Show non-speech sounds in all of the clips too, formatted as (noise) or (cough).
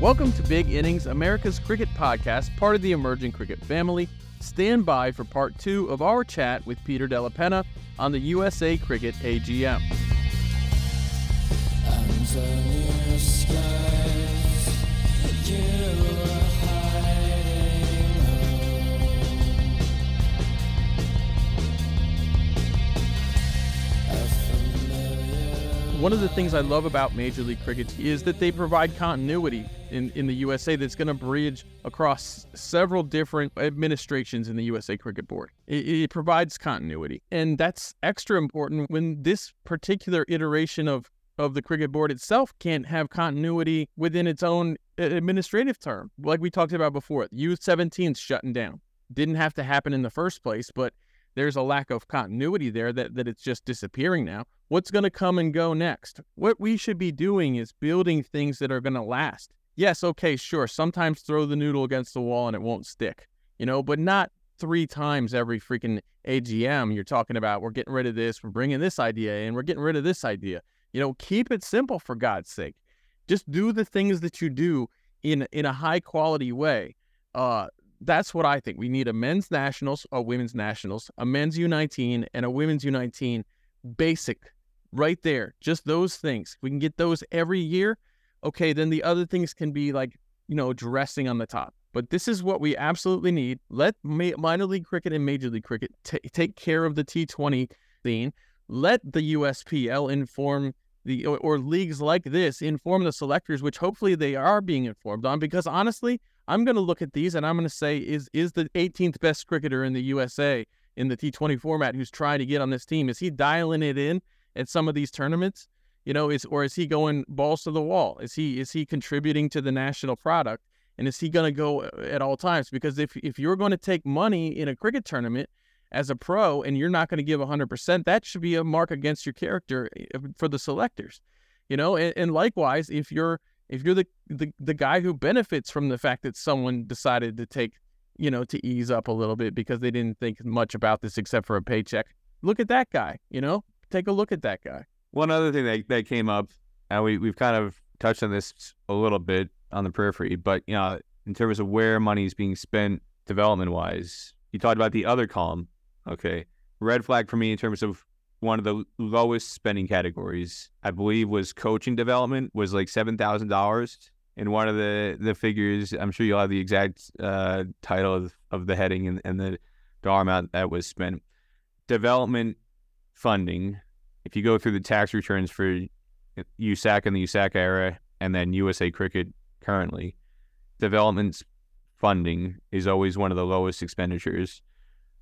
Welcome to Big Innings, America's cricket podcast, part of the emerging cricket family. Stand by for part two of our chat with Peter Della Penna on the USA Cricket AGM. One of the things I love about Major League Cricket is that they provide continuity in, in the USA that's going to bridge across several different administrations in the USA Cricket Board. It, it, provides continuity. And that's extra important when this particular iteration of, of the Cricket Board itself can't have continuity within its own uh, administrative term. Like we talked about before, U17 is shutting down. Didn't have to happen in the first place, but there's a lack of continuity there that, that it's just disappearing now. What's going to come and go next? What we should be doing is building things that are going to last. Yes, okay, sure. Sometimes throw the noodle against the wall and it won't stick, you know, but not three times every freaking AGM. You're talking about we're getting rid of this, we're bringing this idea in, we're getting rid of this idea. You know, keep it simple for God's sake. Just do the things that you do in in a high quality way. Uh, that's what I think. We need a men's nationals, a women's nationals, a men's U19, and a women's U19 basic right there. Just those things. We can get those every year. Okay, then the other things can be like, you know, dressing on the top. But this is what we absolutely need. Let minor league cricket and major league cricket t- take care of the T20 scene. Let the USPL inform the or, or leagues like this inform the selectors, which hopefully they are being informed on. Because honestly, I'm going to look at these and I'm going to say, is is the 18th best cricketer in the USA in the T20 format who's trying to get on this team? Is he dialing it in at some of these tournaments? You know, is or is he going balls to the wall? Is he is he contributing to the national product? And is he going to go uh, at all times? Because if if you're going to take money in a cricket tournament as a pro and you're not going to give 100%, that should be a mark against your character eh, for the selectors. You know, and, and likewise, if you're if you're the, the the guy who benefits from the fact that someone decided to take you know to ease up a little bit because they didn't think much about this except for a paycheck look at that guy you know take a look at that guy one other thing that, that came up and we, we've kind of touched on this a little bit on the periphery but you know in terms of where money is being spent development wise you talked about the other column okay red flag for me in terms of one of the lowest spending categories, I believe, was coaching development was like seven thousand dollars. And one of the the figures, I'm sure you'll have the exact uh, title of, of the heading and, and the dollar amount that was spent. Development funding. If you go through the tax returns for USAC and the USAC era, and then USA Cricket currently, development funding is always one of the lowest expenditures,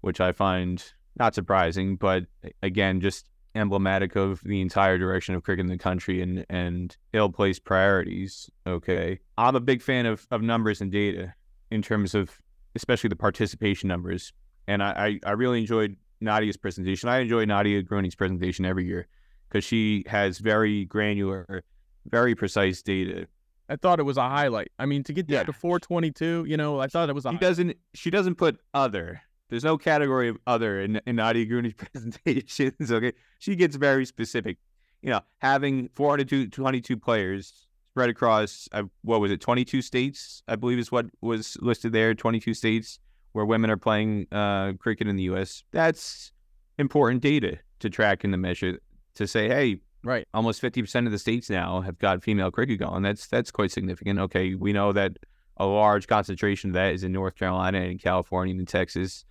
which I find not surprising, but again, just emblematic of the entire direction of cricket in the country and and ill placed priorities. Okay, I'm a big fan of of numbers and data in terms of especially the participation numbers, and I I, I really enjoyed Nadia's presentation. I enjoy Nadia Gruny's presentation every year because she has very granular, very precise data. I thought it was a highlight. I mean, to get yeah. to 422, you know, I thought it was. A she doesn't. She doesn't put other. There's no category of other in, in Nadia Gruny's (laughs) presentations. Okay, she gets very specific. You know, having 422 players spread across uh, what was it, 22 states? I believe is what was listed there. 22 states where women are playing uh, cricket in the U.S. That's important data to track and to measure. To say, hey, right, almost 50% of the states now have got female cricket going. That's that's quite significant. Okay, we know that a large concentration of that is in North Carolina and California and Texas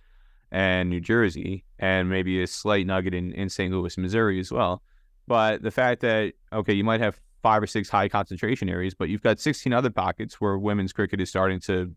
and New Jersey, and maybe a slight nugget in, in St. Louis, Missouri as well. But the fact that, okay, you might have five or six high concentration areas, but you've got 16 other pockets where women's cricket is starting to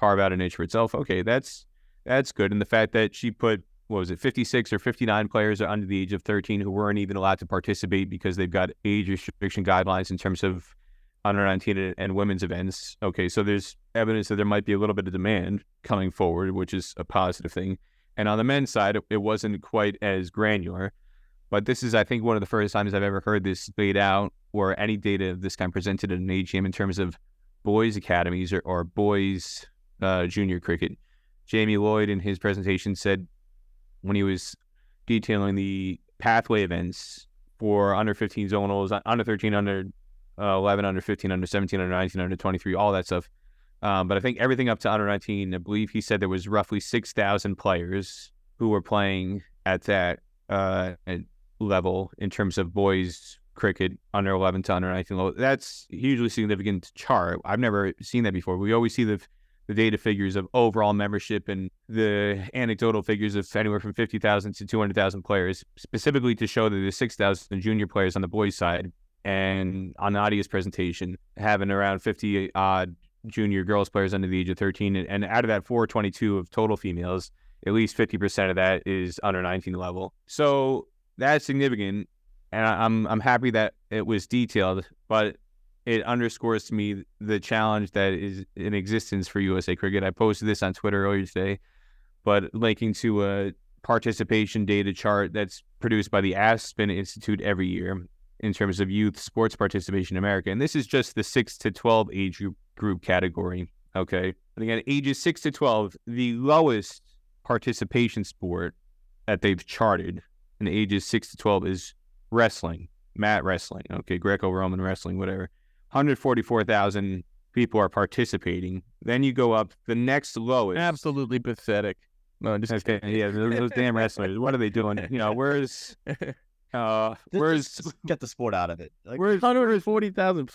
carve out a niche for itself. Okay, that's that's good. And the fact that she put what was it, 56 or 59 players under the age of 13 who weren't even allowed to participate because they've got age restriction guidelines in terms of under 19 and women's events. Okay, so there's evidence that there might be a little bit of demand coming forward, which is a positive thing. And on the men's side, it, wasn't quite as granular. But this is, I think, one of the first times I've ever heard this laid out or any data of this kind presented at an AGM in terms of boys' academies or, or boys' uh, junior cricket. Jamie Lloyd in his presentation said when he was detailing the pathway events for under 15 zonals, under 13, under uh, 11 under 15 under 17 under 19 under 23 all that stuff. Um, but i think everything up to under 19 i believe he said there was roughly 6000 players who were playing at that uh, level in terms of boys cricket under 11 to under 19 level. That's hugely significant chart. I've never seen that before. We always see the the data figures of overall membership and the anecdotal figures of anywhere from 50,000 to 200,000 players, specifically to show that there's 6,000 junior players on the boys' side. And on Nadia's presentation, having around 50 odd junior girls players under the age of 13. And out of that 422 of total females, at least 50% of that is under 19 level. So that's significant. And I'm, I'm happy that it was detailed, but it underscores to me the challenge that is in existence for USA Cricket. I posted this on Twitter earlier today, but linking to a participation data chart that's produced by the Aspen Institute every year in terms of youth sports participation in America. And this is just the 6 to 12 age group category. Okay. And again, ages 6 to 12, the lowest participation sport that they've charted in ages 6 to 12 is wrestling, mat wrestling. Okay. Greco Roman wrestling, whatever. 144,000 people are participating. Then you go up the next lowest. Absolutely pathetic. No, just okay. Yeah, those, those damn wrestlers. What are they doing? You know, where's (laughs) uh, where's just get the sport out of it? Like, where's 140,000?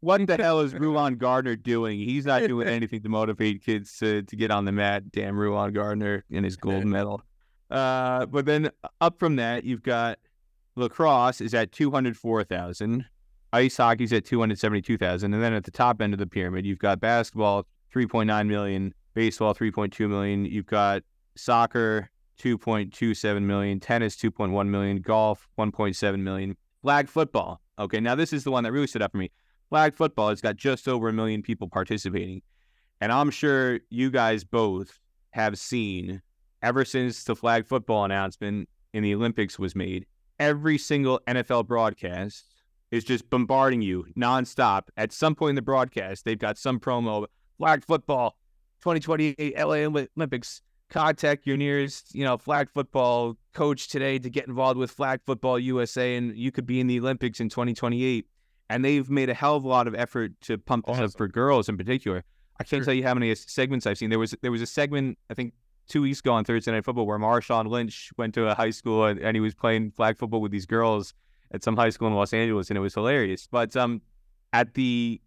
What the (laughs) hell is Rulon Gardner doing? He's not doing (laughs) anything to motivate kids to, to get on the mat. Damn Rulon Gardner and his gold medal. Uh, but then up from that, you've got lacrosse is at 204,000 ice hockey's at 272,000 and then at the top end of the pyramid you've got basketball 3.9 million baseball 3.2 million you've got soccer 2.27 million tennis 2.1 million golf 1.7 million flag football. Okay now this is the one that really stood up for me. Flag football has got just over a million people participating and i'm sure you guys both have seen ever since the flag football announcement in the olympics was made every single nfl broadcast is just bombarding you nonstop. At some point in the broadcast, they've got some promo flag football 2028 LA Olympics. Contact your nearest, you know, flag football coach today to get involved with Flag Football USA, and you could be in the Olympics in 2028. And they've made a hell of a lot of effort to pump this awesome. up for girls in particular. I can't sure. tell you how many segments I've seen. There was there was a segment I think two weeks ago on Thursday Night Football where Marshawn Lynch went to a high school and, and he was playing flag football with these girls at some high school in Los Angeles, and it was hilarious. But um, at the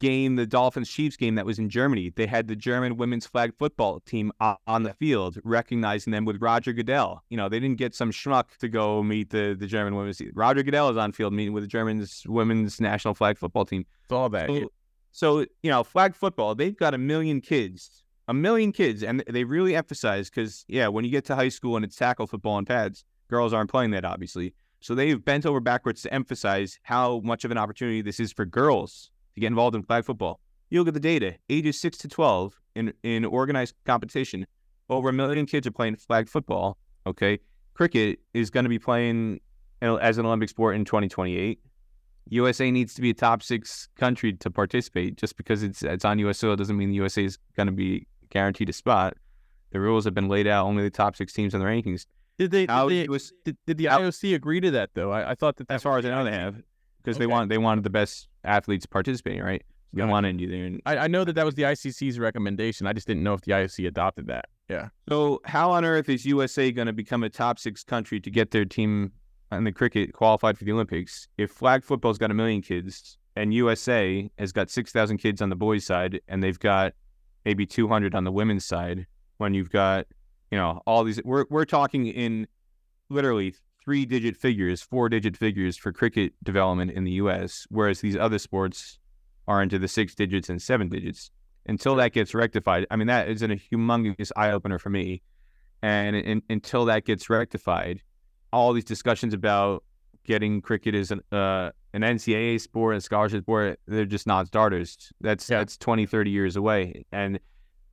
game, the Dolphins Chiefs game that was in Germany, they had the German women's flag football team on the field, recognizing them with Roger Goodell. You know, they didn't get some schmuck to go meet the, the German women's team. Roger Goodell is on field meeting with the German's women's national flag football team. It's all that. So, so, you know, flag football, they've got a million kids, a million kids. And they really emphasize because, yeah, when you get to high school and it's tackle football and pads, girls aren't playing that, obviously. So they've bent over backwards to emphasize how much of an opportunity this is for girls to get involved in flag football. You look at the data, ages 6 to 12 in, in organized competition, over a million kids are playing flag football. Okay. Cricket is going to be playing as an Olympic sport in 2028. USA needs to be a top six country to participate. Just because it's it's on US soil doesn't mean the USA is going to be guaranteed a spot. The rules have been laid out. Only the top six teams in the rankings. Did they? Did, they, was, did, did the IOC agree to that though? I, I thought that, as far as I know, they have because okay. they want they wanted the best athletes participating, right? They wanted you there. I, I know that that was the ICC's recommendation. I just didn't know if the IOC adopted that. Yeah. So how on earth is USA going to become a top six country to get their team in the cricket qualified for the Olympics if flag football's got a million kids and USA has got six thousand kids on the boys' side and they've got maybe two hundred on the women's side? When you've got you know, all these we're we're talking in literally three digit figures, four digit figures for cricket development in the US, whereas these other sports are into the six digits and seven digits. Until that gets rectified, I mean, that is a humongous eye opener for me. And in, until that gets rectified, all these discussions about getting cricket as an, uh, an NCAA sport, a scholarship sport, they're just not starters. That's yeah. that's 20, 30 years away. And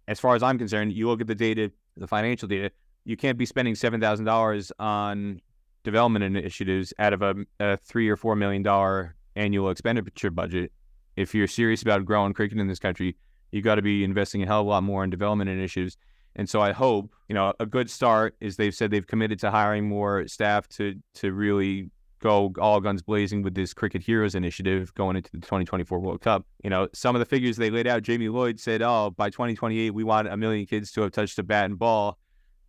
as far as I'm concerned, you look at the data the financial data, you can't be spending seven thousand dollars on development initiatives out of a, a, three or four million dollar annual expenditure budget. If you're serious about growing cricket in this country, you got to be investing a hell of a lot more in development initiatives. And so I hope, you know, a good start is they've said they've committed to hiring more staff to to really go all guns blazing with this Cricket Heroes initiative going into the 2024 World Cup. You know, some of the figures they laid out, Jamie Lloyd said, oh, by 2028, we want a million kids to have touched a bat and ball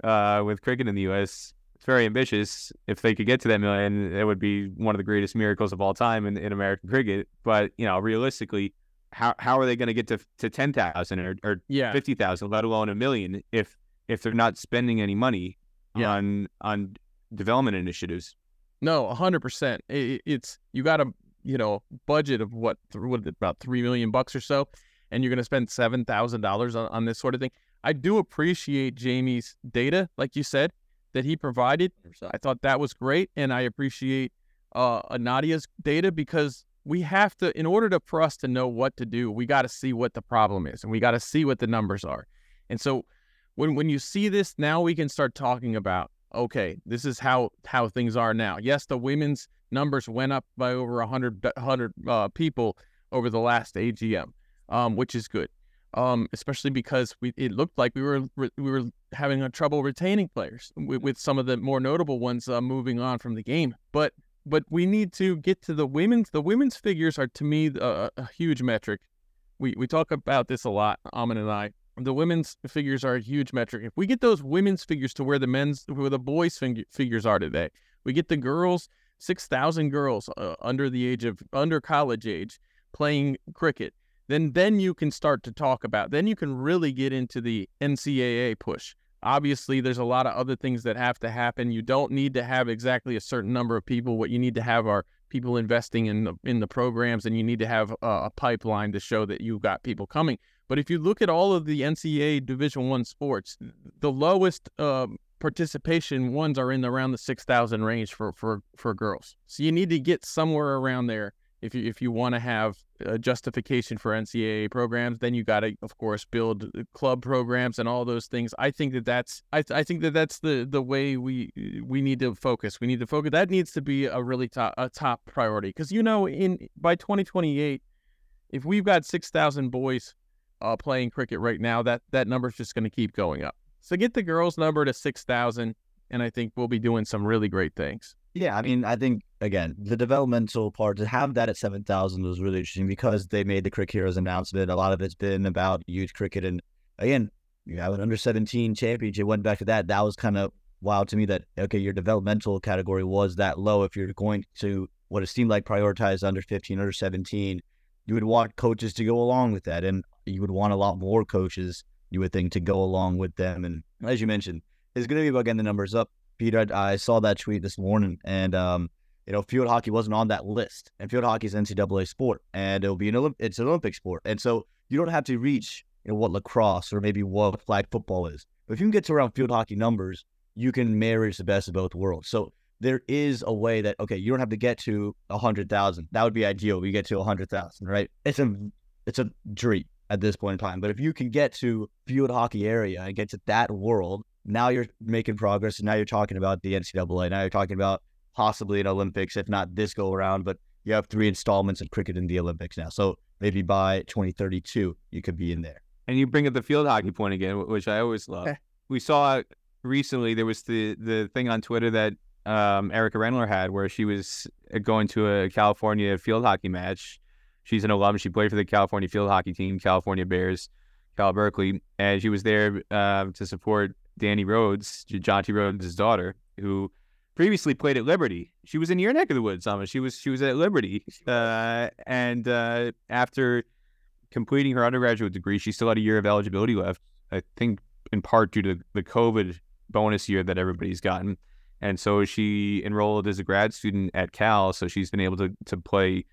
uh, with cricket in the U.S. It's very ambitious. If they could get to that million, it would be one of the greatest miracles of all time in, in American cricket. But, you know, realistically, how, how are they going to get to, to 10,000 or, or Yeah. 50,000, let alone a million, if if they're not spending any money Yeah. on on development initiatives? No, hundred percent. It's you got a you know budget of what th- what about three million bucks or so, and you're going to spend seven thousand dollars on on this sort of thing. I do appreciate Jamie's data, like you said, that he provided. I thought that was great, and I appreciate uh, Nadia's data because we have to, in order to for us to know what to do, we got to see what the problem is, and we got to see what the numbers are. And so, when when you see this, now we can start talking about okay, this is how how things are now. Yes, the women's numbers went up by over 100, 100 uh, people over the last AGM, um, which is good. Um, especially because we it looked like we were we were having a trouble retaining players with, with some of the more notable ones uh, moving on from the game. But but we need to get to the women's. The women's figures are to me a, a huge metric. We we talk about this a lot, Aaman and I the women's figures are a huge metric. If we get those women's figures to where the men's, where the boys' fig- figures are today, we get the girls, six thousand girls uh, under the age of under college age playing cricket. Then then you can start to talk about. Then you can really get into the NCAA push. Obviously, there's a lot of other things that have to happen. You don't need to have exactly a certain number of people. What you need to have are people investing in the in the programs, and you need to have a, a pipeline to show that you've got people coming. But if you look at all of the NCAA Division One sports, the lowest uh, participation ones are in around the six thousand range for for for girls. So you need to get somewhere around there if you if you want to have a justification for NCAA programs. Then you got to, of course, build club programs and all those things. I think that that's I, I think that that's the the way we we need to focus. We need to focus. That needs to be a really top a top priority because you know in by twenty twenty eight, if we've got six thousand boys uh, playing cricket right now, that that number is just going to keep going up. So get the girls' number to six thousand, and I think we'll be doing some really great things. Yeah, I mean, I think again the developmental part to have that at seven thousand was really interesting because they made the Cricket Heroes announcement. A lot of it's been about youth cricket, and again, you have an under seventeen championship. Went back to that. That was kind of wild to me. That okay, your developmental category was that low. If you're going to what it seemed like prioritize under fifteen, under seventeen, you would want coaches to go along with that, and you would want a lot more coaches. You would think to go along with them, and as you mentioned, it's going to be about getting the numbers up. Peter, I, saw that tweet this morning, and um, you know, field hockey wasn't on that list, and field hockey is NCAA sport, and it'll be an Olymp- it's an Olympic sport, and so you don't have to reach you know what lacrosse or maybe what flag football is. But if you can get to around field hockey numbers, you can marry the best of both worlds. So there is a way that okay, you don't have to get to a hundred thousand. That would be ideal. We get to a hundred thousand, right? It's a it's a dream at this point in time. But if you can get to field hockey area and get to that world, now you're making progress. And now you're talking about the NCAA. Now you're talking about possibly an Olympics, if not this go around, but you have three installments of cricket in the Olympics now. So maybe by 2032, you could be in there. And you bring up the field hockey point again, which I always love. (laughs) we saw recently there was the the thing on Twitter that um, Erica Rendler had where she was uh, going to a California field hockey match. She's an alum. She played for the California field hockey team, California Bears, Cal Berkeley, and she was there uh, to support Danny Rhodes, Jonty Rhodes' daughter, who previously played at Liberty. She was in your neck of the woods, Alma. She was she was at Liberty, uh, and uh, after completing her undergraduate degree, she still had a year of eligibility left. I think in part due to the COVID bonus year that everybody's gotten. And so she enrolled as a grad student at Cal. So she's been able to, to play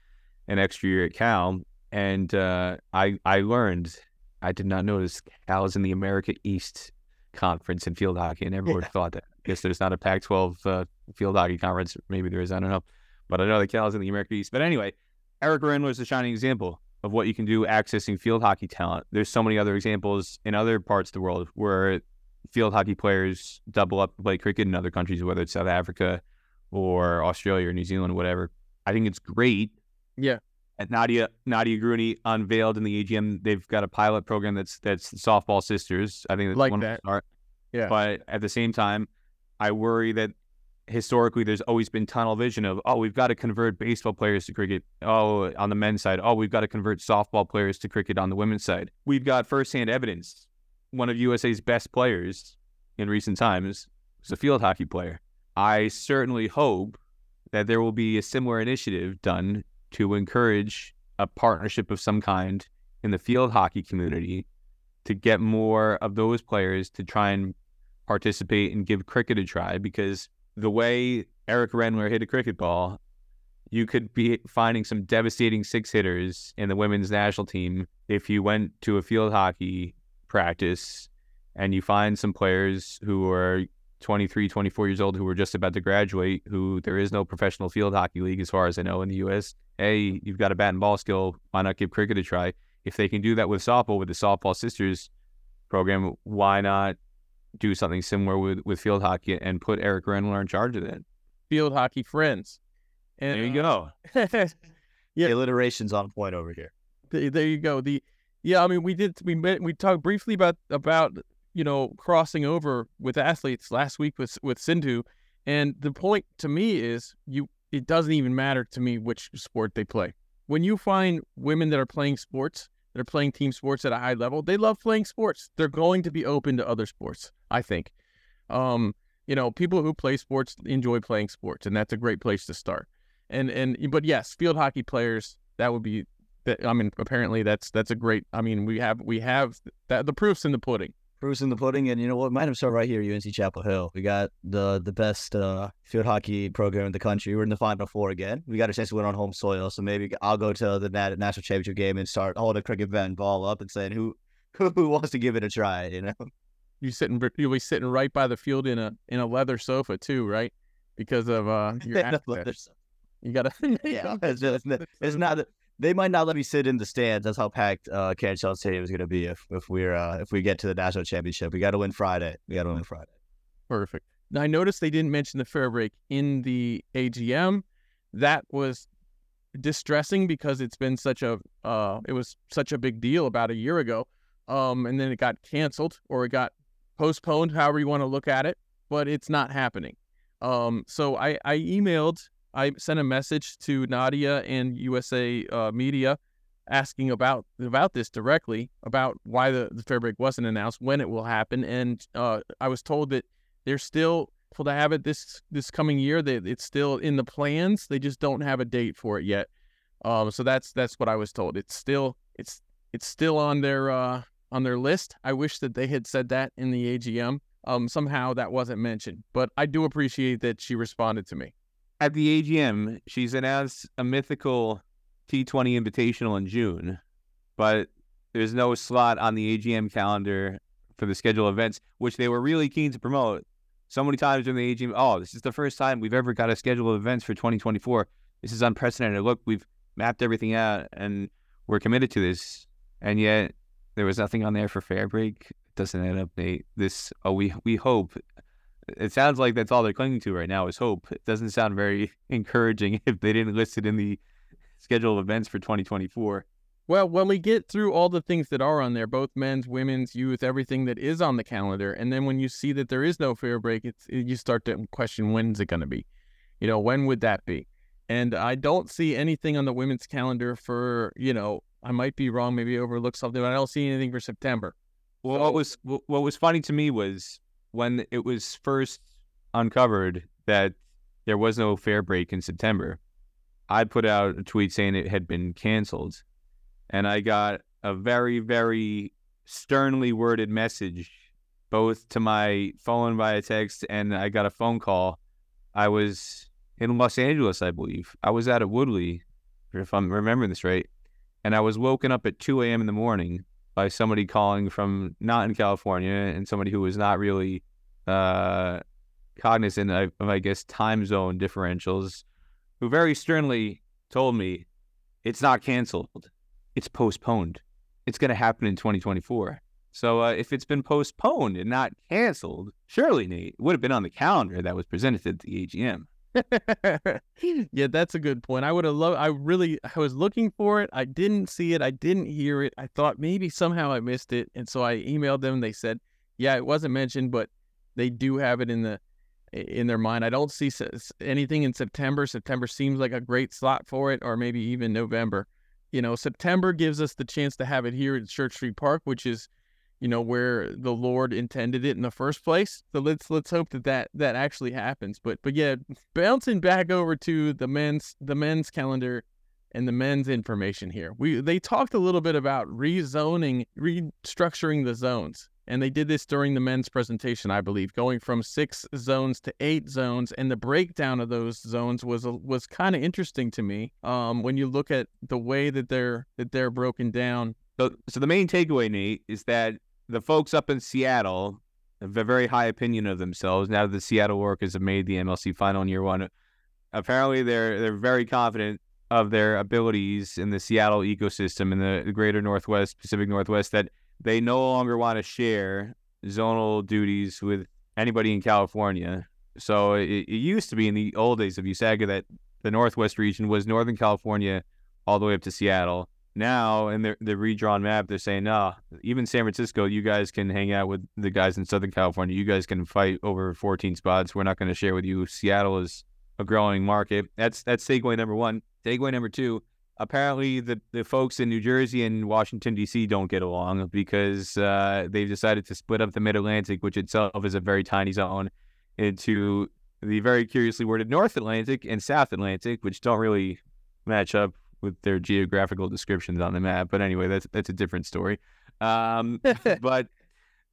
an extra year at Cal. And uh, I I learned, I did not notice Cal is in the America East Conference in field hockey. and would have thought that. I guess there's not a Pac 12 uh, field hockey conference. Maybe there is. I don't know. But I know that Cal is in the America East. But anyway, Eric Rendler is a shining example of what you can do accessing field hockey talent. There's so many other examples in other parts of the world where field hockey players double up to play cricket in other countries, whether it's South Africa or Australia or New Zealand, whatever. I think it's great. Yeah. At Nadia Nadia Gruny unveiled in the AGM, they've got a pilot program that's that's softball sisters. I think that's Like one that. Start. Yeah. But at the same time, I worry that historically there's always been tunnel vision of oh we've got to convert baseball players to cricket oh on the men's side oh we've got to convert softball players to cricket on the women's side we've got firsthand evidence one of usa's best players in recent times was a field hockey player i certainly hope that there will be a similar initiative done to encourage a partnership of some kind in the field hockey community to get more of those players to try and participate and give cricket a try. Because the way Erik Rendler hit a cricket ball, you could be finding some devastating six hitters in the women's national team if you went to a field hockey practice and you find some players who are 23, 24 years old who are just about to graduate, who there is no professional field hockey league as far as I know in the US. Hey, you've got a bat and ball skill. Why not give cricket a try? If they can do that with softball, with the Softball Sisters program, why not do something similar with, with field hockey and put Erik Rendler in charge of that. Field hockey friends. And, there you uh, go. (laughs) yeah, alliterations on point over here. There you go. The yeah, I mean, we did we met, we talked briefly about about you know crossing over with athletes last week with with Sindhu, and the point to me is you it doesn't even matter to me which sport they play. When you find women that are playing sports that are playing team sports at a high level, they love playing sports. They're going to be open to other sports, I think. Um, you know, people who play sports enjoy playing sports, and that's a great place to start. And and but yes, field hockey players, that would be that I mean, apparently that's that's a great I mean, we have we have that the proof's in the pudding proofs in the pudding. And you know what? Might have started right here, at UNC Chapel Hill. We got the the best uh, field hockey program in the country. We're in the Final Four again. We got a chance to win on home soil. So maybe I'll go to the national championship game and start holding a cricket bat and ball up and saying who (laughs) who wants to give it a try. You know, you sitting you'll be sitting right by the field in a in a leather sofa too, right? Because of uh (laughs) your You gotta (laughs) yeah. It's, just, it's not they might not let me sit in the stands. That's how packed uh, Canton Stadium is going to be if if we're uh, if we get to the national championship. We got to win Friday. We got to win Friday. Perfect. Now I noticed they didn't mention the Fairbreak in the AGM. That was distressing because it's been such a uh, it was such a big deal about a year ago, um, and then it got canceled or it got postponed, however you want to look at it. But it's not happening. Um, so I I emailed I sent a message to Nadia and USA uh, Media asking about about this directly about why the, the Fairbreak wasn't announced, when it will happen, and uh, I was told that they're still to have it this this coming year. That it's still in the plans. They just don't have a date for it yet. Um, so that's that's what I was told. It's still it's it's still on their uh, on their list. I wish that they had said that in the AGM. Um, somehow that wasn't mentioned, but I do appreciate that she responded to me at the AGM, she's announced a mythical T20 Invitational in June, but there's no slot on the AGM calendar for the scheduled events, which they were really keen to promote. So many times during the AGM, oh, this is the first time we've ever got a schedule of events for 2024. This is unprecedented. Look, we've mapped everything out and we're committed to this. And yet there was nothing on there for Fairbreak. Doesn't that update this? Oh, we we hope it sounds like that's all they're clinging to right now is hope. It doesn't sound very (laughs) encouraging if they didn't list it in the schedule of events for 2024. Well, when we get through all the things that are on there, both men's, women's, youth, everything that is on the calendar, and then when you see that there is no Fairbreak, it's you start to question when's it going to be? You know, when would that be? And I don't see anything on the women's calendar for, you know, I might be wrong, maybe overlook something, but I don't see anything for September. Well, so, what was what was funny to me was when it was first uncovered that there was no Fairbreak in September, I put out a tweet saying it had been canceled. And I got a very, very sternly worded message, both to my phone via text and I got a phone call. I was in Los Angeles, I believe. I was out at Woodley, if I'm remembering this right. And I was woken up at 2 a.m. in the morning by somebody calling from not in California and somebody who was not really uh, cognizant of, I guess, time zone differentials, who very sternly told me it's not canceled, it's postponed. It's going to happen in 2024. So uh, if it's been postponed and not canceled, surely Nate would have been on the calendar that was presented at the AGM. (laughs) (laughs) yeah, that's a good point. I would have loved. I really, I was looking for it. I didn't see it. I didn't hear it. I thought maybe somehow I missed it, and so I emailed them. They said, "Yeah, it wasn't mentioned, but they do have it in the in their mind. I don't see anything in September. September seems like a great slot for it, or maybe even November. You know, September gives us the chance to have it here at Church Street Park, which is, you know, where the Lord intended it in the first place. So let's let's hope that that, that actually happens. But but yeah, bouncing back over to the men's the men's calendar and the men's information here. We they talked a little bit about rezoning, restructuring the zones. And they did this during the men's presentation, I believe, going from six zones to eight zones. And the breakdown of those zones was was kind of interesting to me. Um, when you look at the way that they're that they're broken down. So, so the main takeaway, Nate, is that the folks up in Seattle have a very high opinion of themselves. Now that the Seattle Orcas have made the MLC final in year one, apparently they're they're very confident of their abilities in the Seattle ecosystem in the greater Northwest, Pacific Northwest that they no longer want to share zonal duties with anybody in California. So it, it used to be in the old days of USACA that the Northwest region was Northern California all the way up to Seattle. Now, in the, the redrawn map, they're saying, no, even San Francisco, you guys can hang out with the guys in Southern California. You guys can fight over 14 spots. We're not going to share with you. Seattle is a growing market. That's that's takeaway number one. Takeaway number two, apparently the, the folks in New Jersey and Washington D.C. don't get along because uh, they've decided to split up the Mid Atlantic, which itself is a very tiny zone, into the very curiously worded North Atlantic and South Atlantic, which don't really match up with their geographical descriptions on the map. But anyway, that's that's a different story. Um, (laughs) but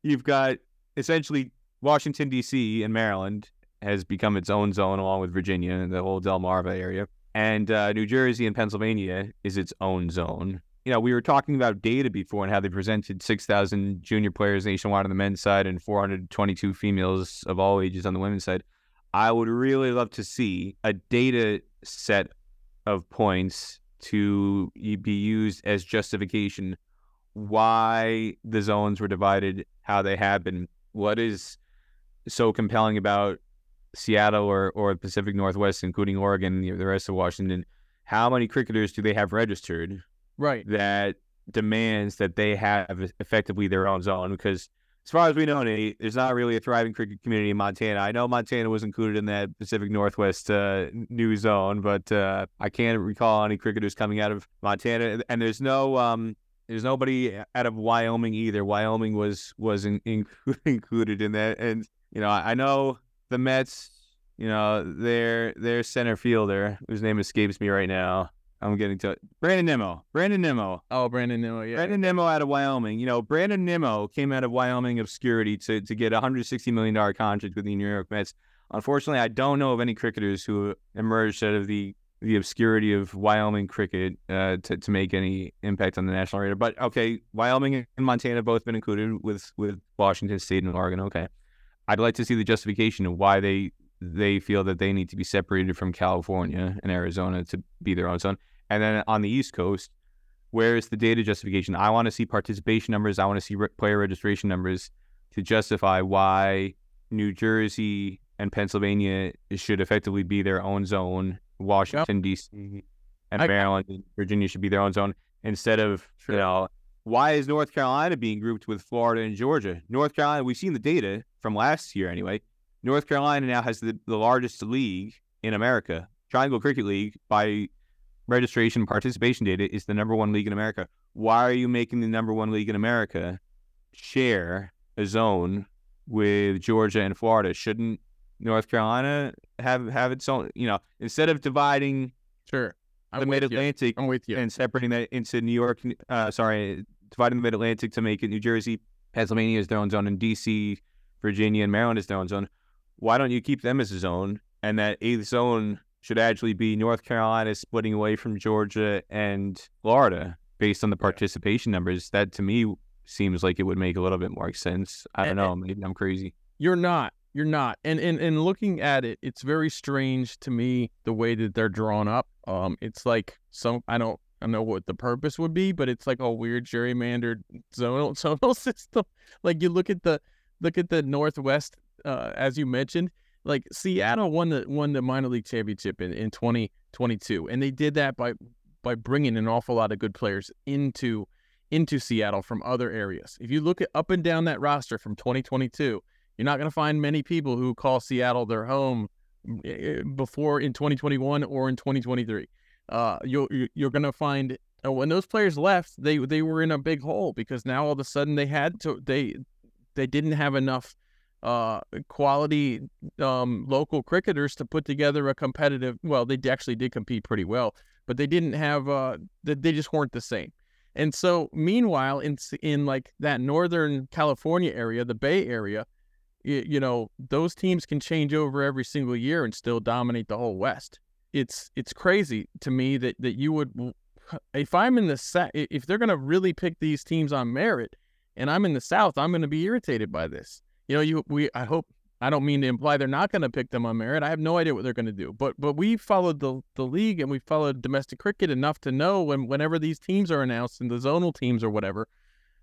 you've got essentially Washington D.C. and Maryland has become its own zone along with Virginia and the whole Delmarva area and uh, New Jersey and Pennsylvania is its own zone. You know, we were talking about data before and how they presented 6,000 junior players nationwide on the men's side and 422 females of all ages on the women's side. I would really love to see a data set of points to be used as justification why the zones were divided how they have been. What is so compelling about Seattle or or Pacific Northwest, including Oregon, the rest of Washington, how many cricketers do they have registered? Right. That demands that they have effectively their own zone because as far as we know, Nate, there's not really a thriving cricket community in Montana. I know Montana was included in that Pacific Northwest uh, new zone, but uh, I can't recall any cricketers coming out of Montana. And there's no um, there's nobody out of Wyoming either. Wyoming was was in, in, (laughs) included in that, and you know I know the Mets, you know, their their center fielder, whose name escapes me right now. I'm getting to it. Brandon Nimmo. Brandon Nimmo. Oh, Brandon Nimmo, yeah. Brandon Nimmo out of Wyoming. You know, Brandon Nimmo came out of Wyoming obscurity to, to get a $160 million contract with the New York Mets. Unfortunately, I don't know of any cricketers who emerged out of the, the obscurity of Wyoming cricket uh, to, to make any impact on the national radar. But okay, Wyoming and Montana have both been included with, with Washington State and Oregon. Okay. I'd like to see the justification of why they they feel that they need to be separated from California and Arizona to be their own zone. And then on the East Coast, where is the data justification? I want to see participation numbers. I want to see re- player registration numbers to justify why New Jersey and Pennsylvania should effectively be their own zone. Washington yep. D.C. Mm-hmm. and I, Maryland and Virginia should be their own zone instead of sure. you know why is North Carolina being grouped with Florida and Georgia? North Carolina, we've seen the data from last year anyway. North Carolina now has the, the largest league in America. Triangle Cricket League, by registration participation data, is the number one league in America. Why are you making the number one league in America share a zone with Georgia and Florida? Shouldn't North Carolina have have its own? You know, instead of dividing sure I'm the Mid Atlantic I'm with you. and separating that into New York. Uh, sorry, dividing the Mid Atlantic to make it New Jersey, Pennsylvania is their own zone, and DC, Virginia, and Maryland is their own zone. Why don't you keep them as a zone? And that eighth zone should actually be North Carolina splitting away from Georgia and Florida based on the participation numbers. That to me seems like it would make a little bit more sense. I don't know. Maybe I'm crazy. You're not. You're not. And and and looking at it, it's very strange to me the way that they're drawn up. Um, it's like some I don't I don't know what the purpose would be, but it's like a weird gerrymandered zonal (laughs) zonal system. Like you look at the look at the Northwest, uh, as you mentioned, like Seattle won the won the minor league championship in, in 2022, and they did that by by bringing an awful lot of good players into into Seattle from other areas. If you look at up and down that roster from 2022, You're not going to find many people who call Seattle their home eh, eh, before in 2021 or in 2023. Uh, you're you're going to find when those players left, they they were in a big hole because now all of a sudden they had to they they didn't have enough uh, quality um, local cricketers to put together a competitive. Well, they actually did compete pretty well, but they didn't have. Uh, they just weren't the same. And so, meanwhile, in in like that northern California area, the Bay Area, you, you know, those teams can change over every single year and still dominate the whole West. It's it's crazy to me that that you would, if I'm in the set, if they're gonna really pick these teams on merit, and I'm in the South, I'm gonna be irritated by this you know, you we I hope I don't mean to imply they're not going to pick them on merit. I have no idea what they're going to do. But but we followed the the league and we followed domestic cricket enough to know when whenever these teams are announced and the zonal teams or whatever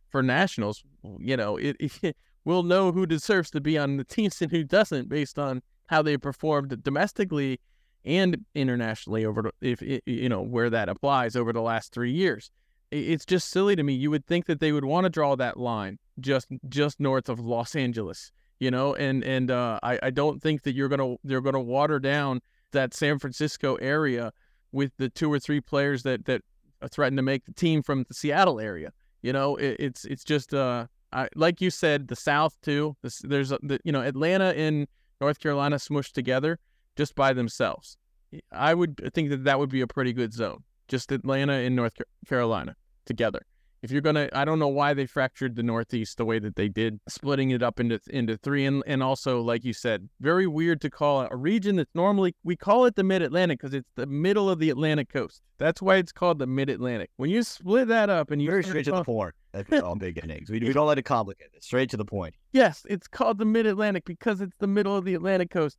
for nationals, you know, it, it (laughs) we'll know who deserves to be on the teams and who doesn't based on how they performed domestically and internationally over if you know where that applies over the last 3 years. It's just silly to me. You would think that they would want to draw that line just just north of Los Angeles, you know, and and uh, I I don't think that you're gonna they're gonna water down that San Francisco area with the two or three players that that threaten to make the team from the Seattle area. You know, it, it's it's just uh, I, like you said, the South too. This, there's a, the, you know Atlanta and North Carolina smushed together just by themselves. I would think that that would be a pretty good zone. Just Atlanta and North Carolina together if you're gonna i don't know why they fractured the northeast the way that they did splitting it up into into three and, and also like you said very weird to call a region that's normally we call it the mid-atlantic because it's the middle of the atlantic coast. That's why it's called the mid-atlantic. When you split that up and you very straight to the point. That's (laughs) all big innings we, we don't let it complicate it. Straight to the point. Yes it's called the mid-atlantic because it's the middle of the atlantic coast.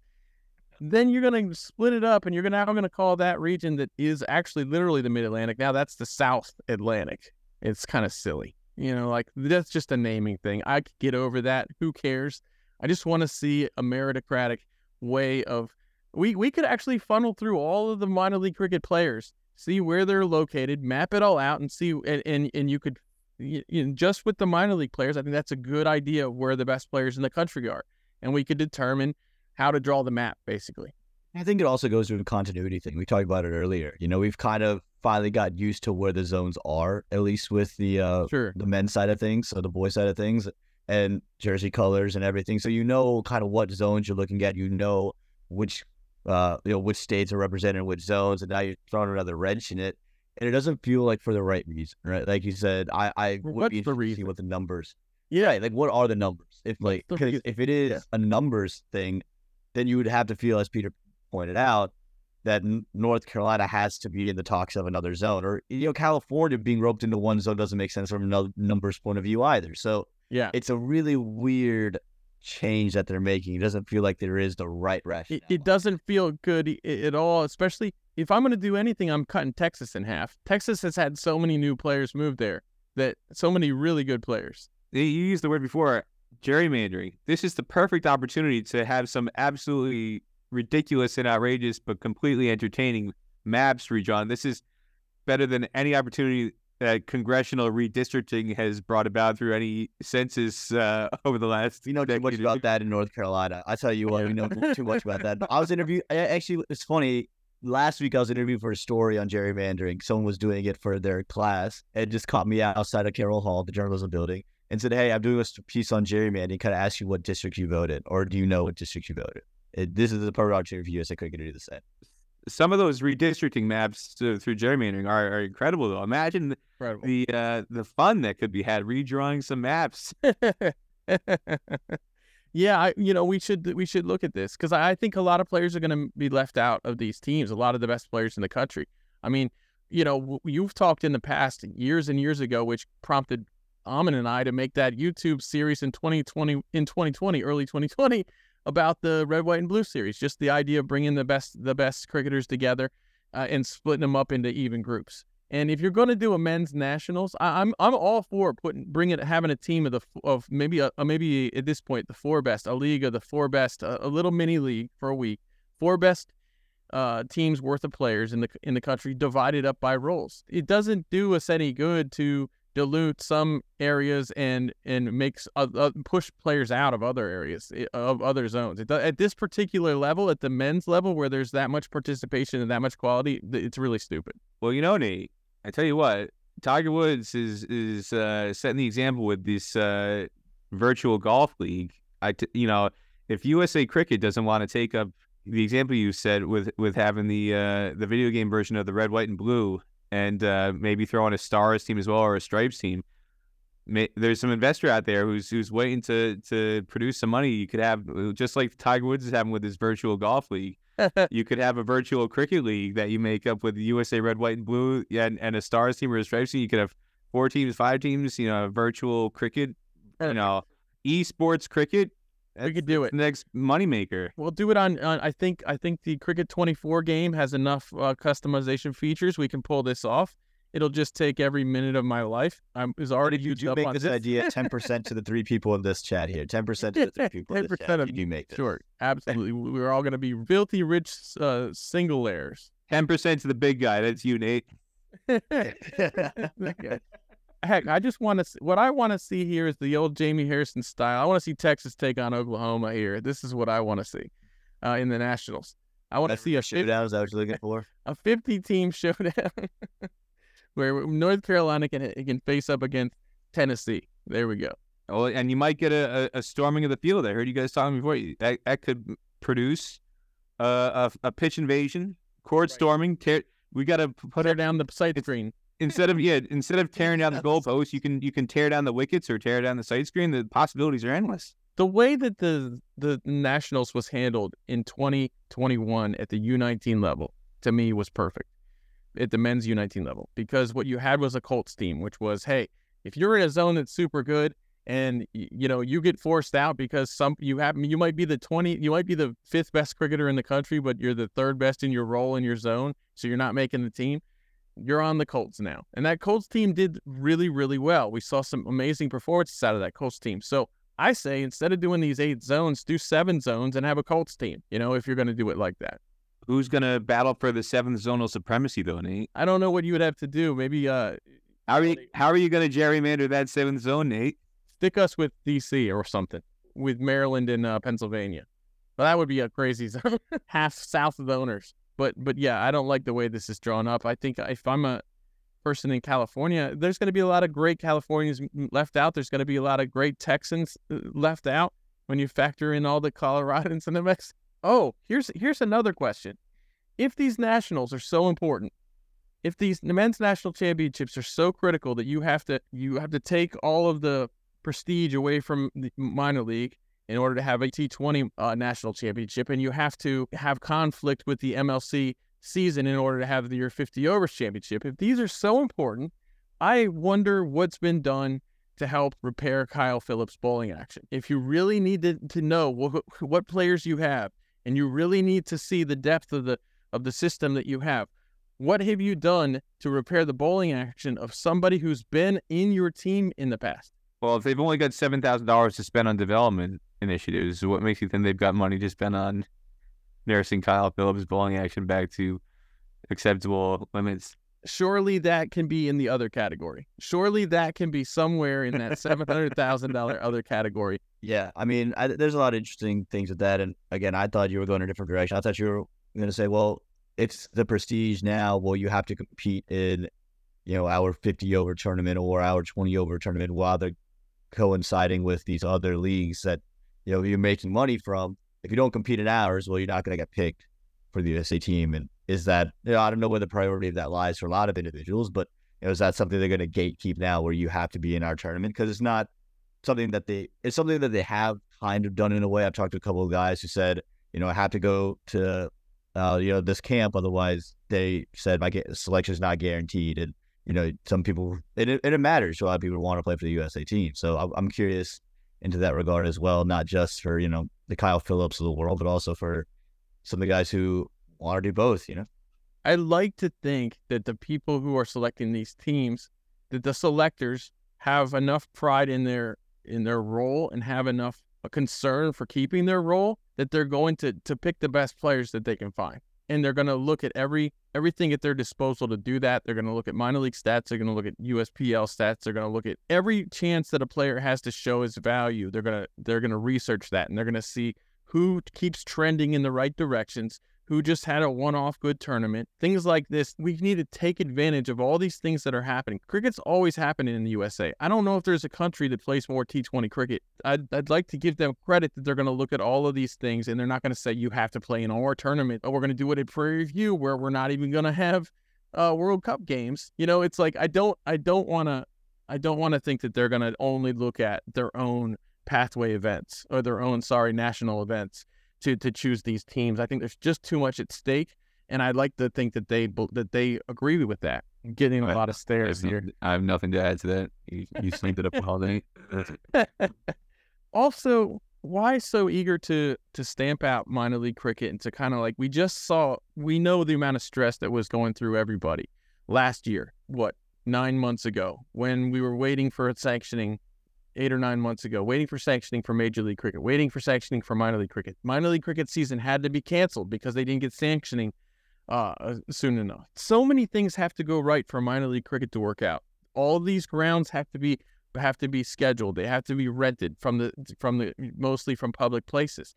Then you're going to split it up and you're now going to call that region that is actually literally the mid-atlantic. Now that's the south atlantic it's kind of silly. You know, like that's just a naming thing. I could get over that. Who cares? I just want to see a meritocratic way of we we could actually funnel through all of the minor league cricket players, see where they're located, map it all out, and see and and, and you could you know, just with the minor league players, I think that's a good idea of where the best players in the country are, and we could determine how to draw the map basically. I think it also goes to a continuity thing. We talked about it earlier. You know, we've kind of finally got used to where the zones are, at least with the uh, sure. the men's side of things, so the boys side of things, and jersey colors and everything. So you know kind of what zones you're looking at. You know which uh, you know which states are represented in which zones, and now you're throwing another wrench in it, and it doesn't feel like for the right reason, right? Like you said, I I would What's be the reason? what the numbers. Yeah, like what are the numbers? If like if it is yeah. a numbers thing, then you would have to feel, as Peter pointed out, that North Carolina has to be in the talks of another zone, or you know, California being roped into one zone doesn't make sense from a numbers point of view either. So yeah, it's a really weird change that they're making. It doesn't feel like there is the right rationale. It, it doesn't feel good at all, especially if I'm going to do anything. I'm cutting Texas in half. Texas has had so many new players move there that so many really good players. You used the word before gerrymandering. This is the perfect opportunity to have some absolutely ridiculous and outrageous, but completely entertaining maps redrawn. This is better than any opportunity that congressional redistricting has brought about through any census uh, (laughs) over the last. You know too much about that in North Carolina. I tell you what, we know (laughs) too much about that. I was interviewed. Actually, it's funny. Last week, I was interviewed for a story on gerrymandering. Someone was doing it for their class and just caught me outside of Carroll Hall, the journalism building, and said, "Hey, I'm doing a piece on gerrymandering. Can I ask you what district you voted, or do you know what district you voted?" It, this is the perfect opportunity for USA Cricket to do the same. Some of those redistricting maps to, through gerrymandering are, are incredible, though. Imagine incredible. the uh, the fun that could be had redrawing some maps. (laughs) yeah, I, you know, we should we should look at this because I, I think a lot of players are going to be left out of these teams. A lot of the best players in the country. I mean, you know, you've talked in the past years and years ago, which prompted Aaman and I to make that YouTube series in 2020, in 2020, early 2020, about the red, white, and blue series. Just the idea of bringing the best the best cricketers together uh, and splitting them up into even groups. And if you're going to do a men's nationals, I, am I'm, I'm all for putting bringing having a team of the of maybe a, maybe at this point the four best, a league of the four best, a, a little mini league for a week, four best uh, teams worth of players in the in the country divided up by roles. It doesn't do us any good to dilute some areas and and makes uh, push players out of other areas eh, of other zones. At this particular level, at the men's level, where there's that much participation and that much quality, it's really stupid. Well, you know, Nate, I tell you what, Tiger Woods is is uh, setting the example with this uh, virtual golf league. I, t- you know, if USA Cricket doesn't want to take up the example you said with with having the uh, the video game version of the red, white, and blue, and uh, maybe throw on a stars team as well or a stripes team. May, there's some investor out there who's who's waiting to to produce some money. You could have just like Tiger Woods is having with his virtual golf league. (laughs) you could have a virtual cricket league that you make up with USA Red, White, and Blue, and, and a stars team or a stripes team. You could have four teams, five teams. You know, virtual cricket. You know, esports cricket we could do it. Next moneymaker. We'll do it on, on. I think. I think the Cricket 24 game has enough uh, customization features. We can pull this off. It'll just take every minute of my life. I'm is already you used do up make on this this. idea ten (laughs) percent to the three people in this chat here. Ten percent to the three people 10% of- You make this. Sure, absolutely. We're all going to be filthy rich uh, single layers. Ten percent to the big guy. That's you, Nate. (laughs) Okay. Heck, I just want to. What I want to see here is the old Jamie Harrison style. I want to see Texas take on Oklahoma here. This is what I want to see uh, in the Nationals. I want to see a showdown. Is that what you're looking (laughs) for? a 50 team showdown (laughs) where North Carolina can can face up against Tennessee. There we go. Oh, and you might get a, a, storming of the field. I heard you guys talking before. That that could produce uh, a a pitch invasion, court Right. storming. Tear, we got to put her down the sight screen. Instead of yeah instead of tearing down the goalposts, you can you can tear down the wickets or tear down the sight screen. The possibilities are endless. the way that the the Nationals was handled in 2021 at the U19 level to me was perfect at the men's U19 level because what you had was a Colts team, which was hey, if you're in a zone that's super good and you know you get forced out because some you have you might be the 20 you might be the fifth best cricketer in the country, but you're the third best in your role in your zone, so you're not making the team. You're on the Colts now, and that Colts team did really really well. We saw some amazing performances out of that Colts team. So I say instead of doing these eight zones, do seven zones and have a Colts team. You know, if you're going to do it like that. Who's gonna battle for the seventh zonal supremacy though, Nate? I don't know what you would have to do. Maybe uh, How are you how are you gonna gerrymander that seventh zone, Nate? stick us with DC or something with Maryland and uh, Pennsylvania. But that would be a crazy (laughs) zone, half south zoners. But but yeah, I don't like the way this is drawn up. I think if I'm a person in California, there's going to be a lot of great Californians left out. There's going to be a lot of great Texans uh, left out when you factor in all the Coloradans and the Mex. Oh, here's here's another question: If these nationals are so important, if these men's national championships are so critical that you have to you have to take all of the prestige away from the minor league in order to have a T20 uh, national championship, and you have to have conflict with the MLC season in order to have the, your 50 overs championship. If these are so important, I wonder what's been done to help repair Kyle Phillip's bowling action. If you really need to, to know what, what players you have, and you really need to see the depth of the of the system that you have, what have you done to repair the bowling action of somebody who's been in your team in the past? Well, if they've only got seven thousand dollars to spend on development initiatives, what makes you think they've got money to spend on nursing Kyle Phillip's bowling action back to acceptable limits? surely that can be in the other category. Surely that can be somewhere in that seven hundred thousand dollar (laughs) other category. Yeah, I mean, I, there's a lot of interesting things with that. And again, I thought you were going a different direction. I thought you were going to say, well, it's the prestige now. Well, you have to compete in, you know, our 50 over tournament or our 20 over tournament while they're coinciding with these other leagues that, you know, you're making money from. If you don't compete in hours, well, you're not going to get picked for the USA team. And is that, you know, I don't know where the priority of that lies for a lot of individuals, but, you know, is that something they're going to gatekeep now where you have to be in our tournament? Because it's not, something that they it's something that they have kind of done in a way. I've talked to a couple of guys who said, you know, I have to go to uh, you know, this camp, otherwise they said my selection is not guaranteed. And, you know, some people and it, and it matters. A lot of people want to play for the USA team. So I'm, I'm curious into that regard as well, not just for, you know, the Kyle Phillips of the world, but also for some of the guys who want to do both, you know. I like to think that the people who are selecting these teams, that the selectors have enough pride in their in their role and have enough a concern for keeping their role that they're going to to pick the best players that they can find. And they're going to look at every everything at their disposal to do that. They're going to look at minor league stats. They're going to look at USPL stats. They're going to look at every chance that a player has to show his value. They're going to they're going to research that, and they're going to see who keeps trending in the right directions, who just had a one off good tournament, things like this. We need to take advantage of all these things that are happening. Cricket's always happening in the USA. I don't know if there's a country that plays more T20 cricket. I'd, I'd like to give them credit that they're going to look at all of these things and they're not going to say you have to play in our tournament or we're going to do it in Prairie View where we're not even going to have uh, World Cup games. You know, it's like I don't I don't want to I don't want to think that they're going to only look at their own pathway events or their own sorry national events to to choose these teams. I think there's just too much at stake, and I'd like to think that they that they agree with that. I'm getting a lot of stares I here. have, I have nothing to add to that. You, you summed it up all day. (laughs) also, why so eager to to stamp out minor league cricket and to kind of like we just saw we know the amount of stress that was going through everybody last year. What nine months ago when we were waiting for a sanctioning eight or nine months ago, waiting for sanctioning for Major League Cricket, waiting for sanctioning for minor league cricket. Minor league cricket season had to be canceled because they didn't get sanctioning uh, uh, soon enough. So many things have to go right for minor league cricket to work out. All these grounds have to be have to be scheduled. They have to be rented from the from the mostly from public places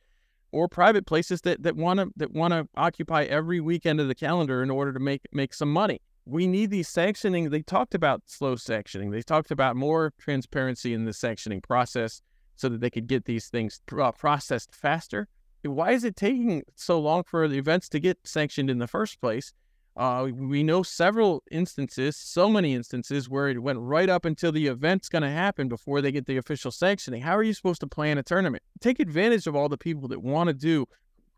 or private places that that want to that want to occupy every weekend of the calendar in order to make make some money we need these sanctioning. They talked about slow sanctioning. They talked about more transparency in the sanctioning process so that they could get these things uh, processed faster. Why is it taking so long for the events to get sanctioned in the first place? Uh, we know several instances, so many instances, where it went right up until the event's going to happen before they get the official sanctioning. How are you supposed to plan a tournament? Take advantage of all the people that want to do,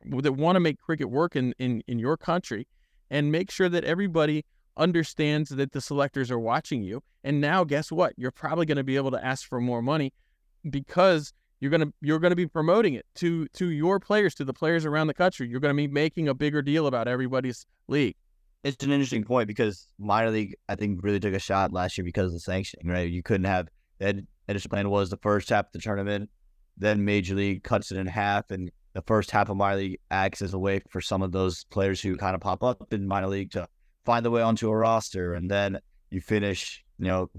that want to make cricket work in, in, in your country, and make sure that everybody understands that the selectors are watching you. And now guess what? You're probably going to be able to ask for more money because you're going to you're going to be promoting it to to your players, to the players around the country. You're going to be making a bigger deal about everybody's league. It's an interesting point because minor league, I think, really took a shot last year because of the sanctioning. Right, you couldn't have that. Initial plan was the first half of the tournament, then major league cuts it in half, and the first half of minor league acts as a way for some of those players who kind of pop up in minor league to find their way onto a roster, and then you finish, you know,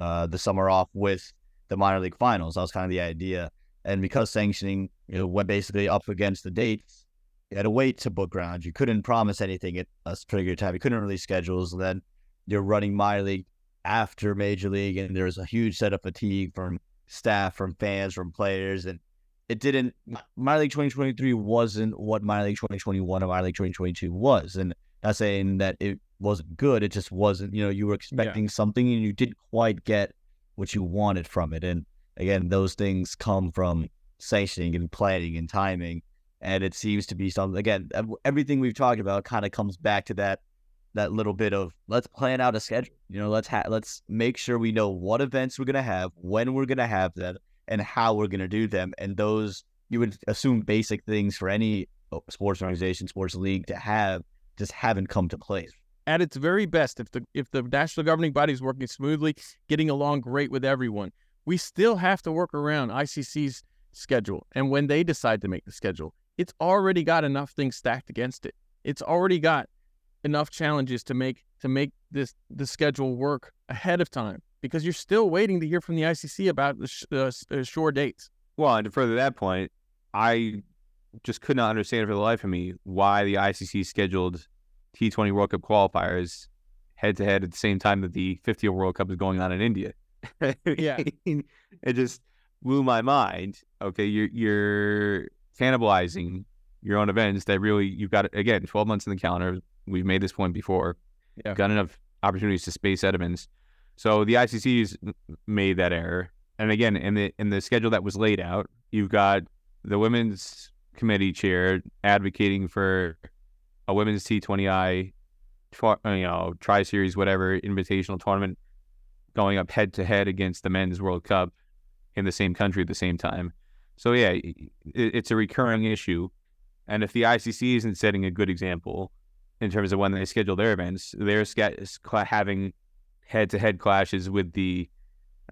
uh, the summer off with the minor league finals. That was kind of the idea. And because sanctioning, you know, went basically up against the dates, you had to wait to book grounds. You couldn't promise anything at a particular time. You couldn't release schedules. And then you're running minor league after major league, and there's a huge set of fatigue from staff, from fans, from players, and it didn't. Minor League 2023 wasn't what minor league 2021 or minor league 2022 was, and not saying that it wasn't good. It just wasn't, you know, you were expecting yeah. something and you didn't quite get what you wanted from it. And again, those things come from sanctioning and planning and timing. And it seems to be something, again, everything we've talked about kind of comes back to that that little bit of let's plan out a schedule. You know, let's ha- let's make sure we know what events we're gonna have, when we're gonna have them, and how we're gonna do them. And those you would assume basic things for any oh, sports organization, sports league to have just haven't come to place. At its very best, if the if the national governing body is working smoothly, getting along great with everyone, we still have to work around ICC's schedule. And when they decide to make the schedule, it's already got enough things stacked against it. It's already got enough challenges to make to make this the schedule work ahead of time because you're still waiting to hear from the ICC about the sh- uh, uh, shore dates. Well, and to further that point, I just could not understand for the life of me why the ICC scheduled T20 World Cup qualifiers head to head at the same time that the 50 World Cup is going on in India. (laughs) yeah, it just blew my mind. Okay, you're you're cannibalizing your own events that really you've got again 12 months in the calendar. We've made this point before. Yeah, got enough opportunities to space events. So the ICC's made that error. And again, in the in the schedule that was laid out, you've got the women's committee chair advocating for a women's T20I, uh, you know, Tri Series, whatever invitational tournament going up head to head against the men's World Cup in the same country at the same time. So yeah, it's a recurring issue, and if the ICC isn't setting a good example in terms of when they schedule their events, they're having head to head clashes with the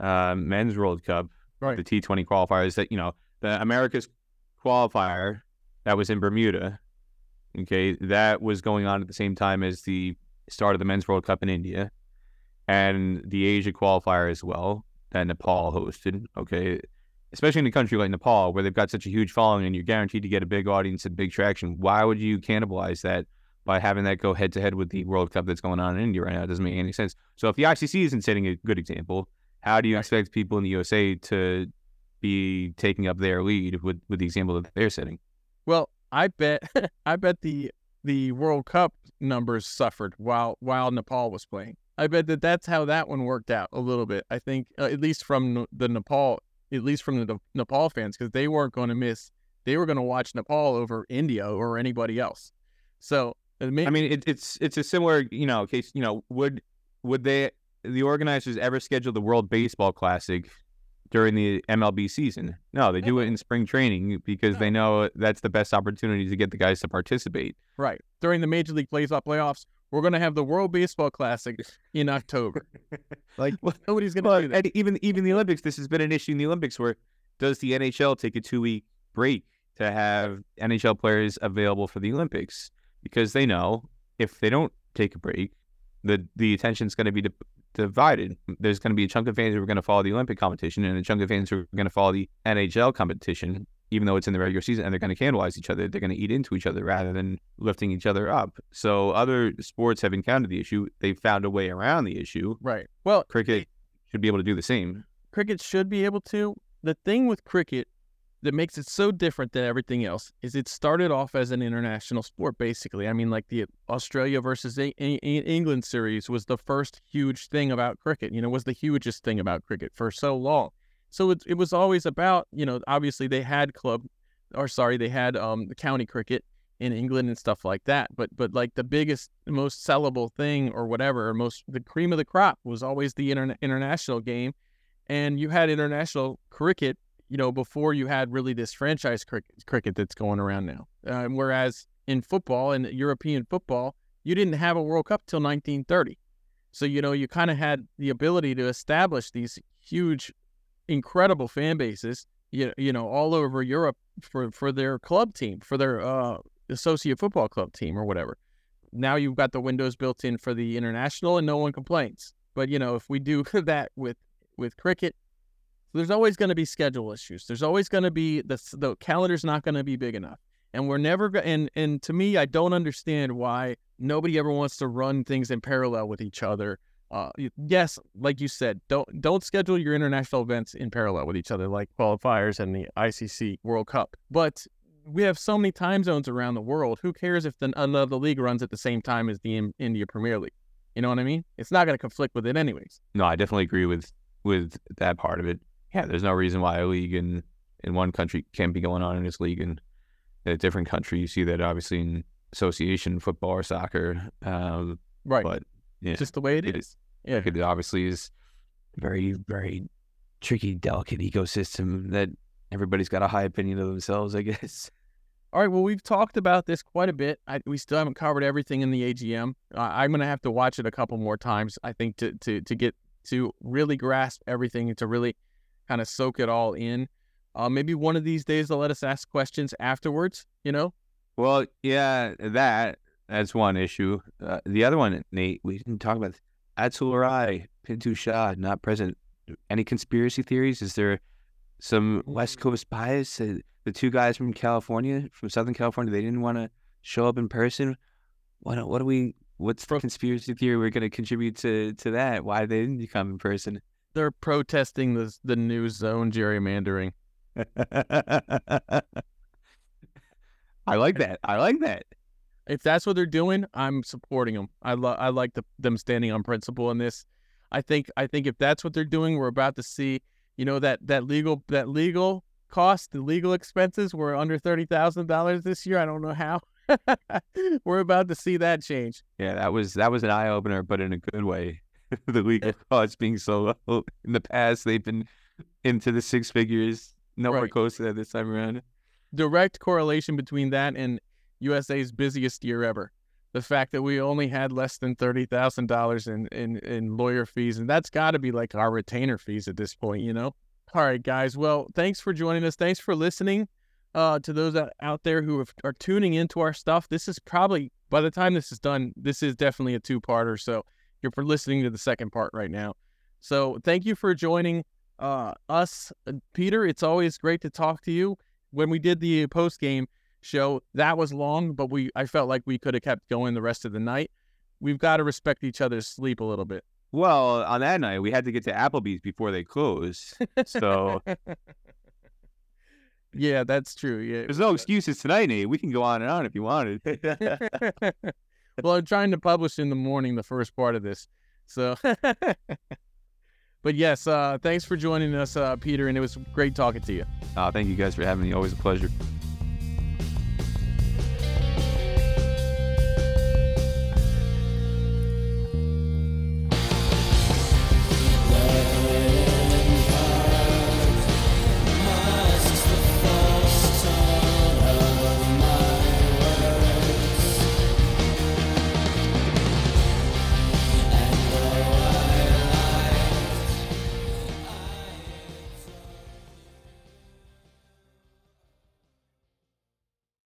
uh, men's World Cup, right. the T20 qualifiers. That you know, the America's qualifier that was in Bermuda Okay, that was going on at the same time as the start of the Men's World Cup in India, and the Asia qualifier as well that Nepal hosted. Okay, especially in a country like Nepal where they've got such a huge following and you're guaranteed to get a big audience and big traction. Why would you cannibalize that by having that go head to head with the World Cup that's going on in India right now? It doesn't make any sense. So if the ICC isn't setting a good example, how do you expect people in the USA to be taking up their lead with, with the example that they're setting? Well, I bet (laughs) I bet the the World Cup numbers suffered while while Nepal was playing. I bet that that's how that one worked out a little bit. I think uh, at least from the Nepal, at least from the Nepal fans, because they weren't going to miss. They were going to watch Nepal over India or anybody else. So I mean, it, it's it's a similar you know case. You know, would would they the organizers ever schedule the World Baseball Classic during the MLB season. No, they do it mm-hmm. in spring training because they mm-hmm. know that's the best opportunity to get the guys to participate. Right. During the Major League Baseball playoffs, we're going to have the World Baseball Classic in October. (laughs) like (laughs) well, nobody's going to do that. even even the Olympics, this has been an issue in the Olympics where does the NHL take a two week break to have NHL players available for the Olympics because they know if they don't take a break, the the attention is going to be divided. There's going to be a chunk of fans who are going to follow the Olympic competition and a chunk of fans who are going to follow the NHL competition, even though it's in the regular season, and they're going to cannibalize each other. They're going to eat into each other rather than lifting each other up. So other sports have encountered the issue. They've found a way around the issue. Right. Well, cricket should be able to do the same. Cricket should be able to. The thing with cricket that makes it so different than everything else is it started off as an international sport basically. I mean like the australia versus a- a- england series was the first huge thing about cricket you know was the hugest thing about cricket for so long. So it, it was always about you know obviously they had club or sorry they had um the county cricket in england and stuff like that but but like the biggest most sellable thing or whatever most the cream of the crop was always the inter- international game. And you had international cricket you know, before you had really this franchise cricket, cricket that's going around now. Uh, whereas in football and European football, you didn't have a World Cup till 1930. So, you know, you kind of had the ability to establish these huge, incredible fan bases, you, you know, all over Europe for, for their club team, for their uh, associate football club team or whatever. Now you've got the windows built in for the international and no one complains. But, you know, if we do (laughs) that with, with cricket, there's always going to be schedule issues. There's always going to be the the calendar's not going to be big enough, and we're never. And and to me, I don't understand why nobody ever wants to run things in parallel with each other. Uh, yes, like you said, don't don't schedule your international events in parallel with each other, like qualifiers and the ICC World Cup. But we have so many time zones around the world. Who cares if the another league runs at the same time as the India Premier League? You know what I mean? It's not going to conflict with it anyways. No, I definitely agree with with that part of it yeah, there's no reason why a league in in one country can't be going on in this league in, in a different country. You see that obviously in association football or soccer. Um, right. But yeah, just the way it, it is. Yeah. It obviously is very, very tricky, delicate ecosystem that everybody's got a high opinion of themselves, I (laughs) guess. All right. Well, we've talked about this quite a bit. I, we still haven't covered everything in the AGM. Uh, I'm going to have to watch it a couple more times, I think, to, to, to get to really grasp everything and to really kind of soak it all in. Uh, maybe one of these days they'll let us ask questions afterwards. You know. Well, yeah, that that's one issue. Uh, the other one, Nate, we didn't talk about Atul Rai, Pintu Shah, not present. Any conspiracy theories? Is there some West mm. Coast bias? The two guys from California, from Southern California, they didn't want to show up in person. What? What do we? What's the conspiracy theory we're going to contribute to to that? Why they didn't come in person? They're protesting the the new zone gerrymandering. (laughs) I like that. I like that. If that's what they're doing, I'm supporting them. I love. I like the, them standing on principle in this. I think. I think if that's what they're doing, we're about to see. You know that that legal that legal cost, the legal expenses were under thirty thousand dollars this year. I don't know how. (laughs) we're about to see that change. Yeah, that was that was an eye opener, but in a good way. (laughs) the legal costs being so low. (laughs) In the past, they've been into the six figures. Nowhere right. close to that this time around. Direct correlation between that and USA's busiest year ever. The fact that we only had less than thirty thousand dollars in, in in lawyer fees, and that's got to be like our retainer fees at this point, you know. All right, guys. Well, thanks for joining us. Thanks for listening. uh, to those out- out there who have, are tuning into our stuff. This is probably by the time this is done, this is definitely a two-parter. So you're for listening to the second part right now. So thank you for joining uh, us, Uh, Peter. It's always great to talk to you. When we did the post game show, that was long, but we I felt like we could have kept going the rest of the night. We've got to respect each other's sleep a little bit. Well, on that night, we had to get to Applebee's before they close. So (laughs) yeah, that's true. Yeah. there's no excuses tonight, Nate. We can go on and on if you wanted. (laughs) (laughs) well, I'm trying to publish in the morning the first part of this. So, (laughs) but yes, uh, thanks for joining us, uh, Peter, and it was great talking to you. Uh, thank you guys for having me. Always a pleasure.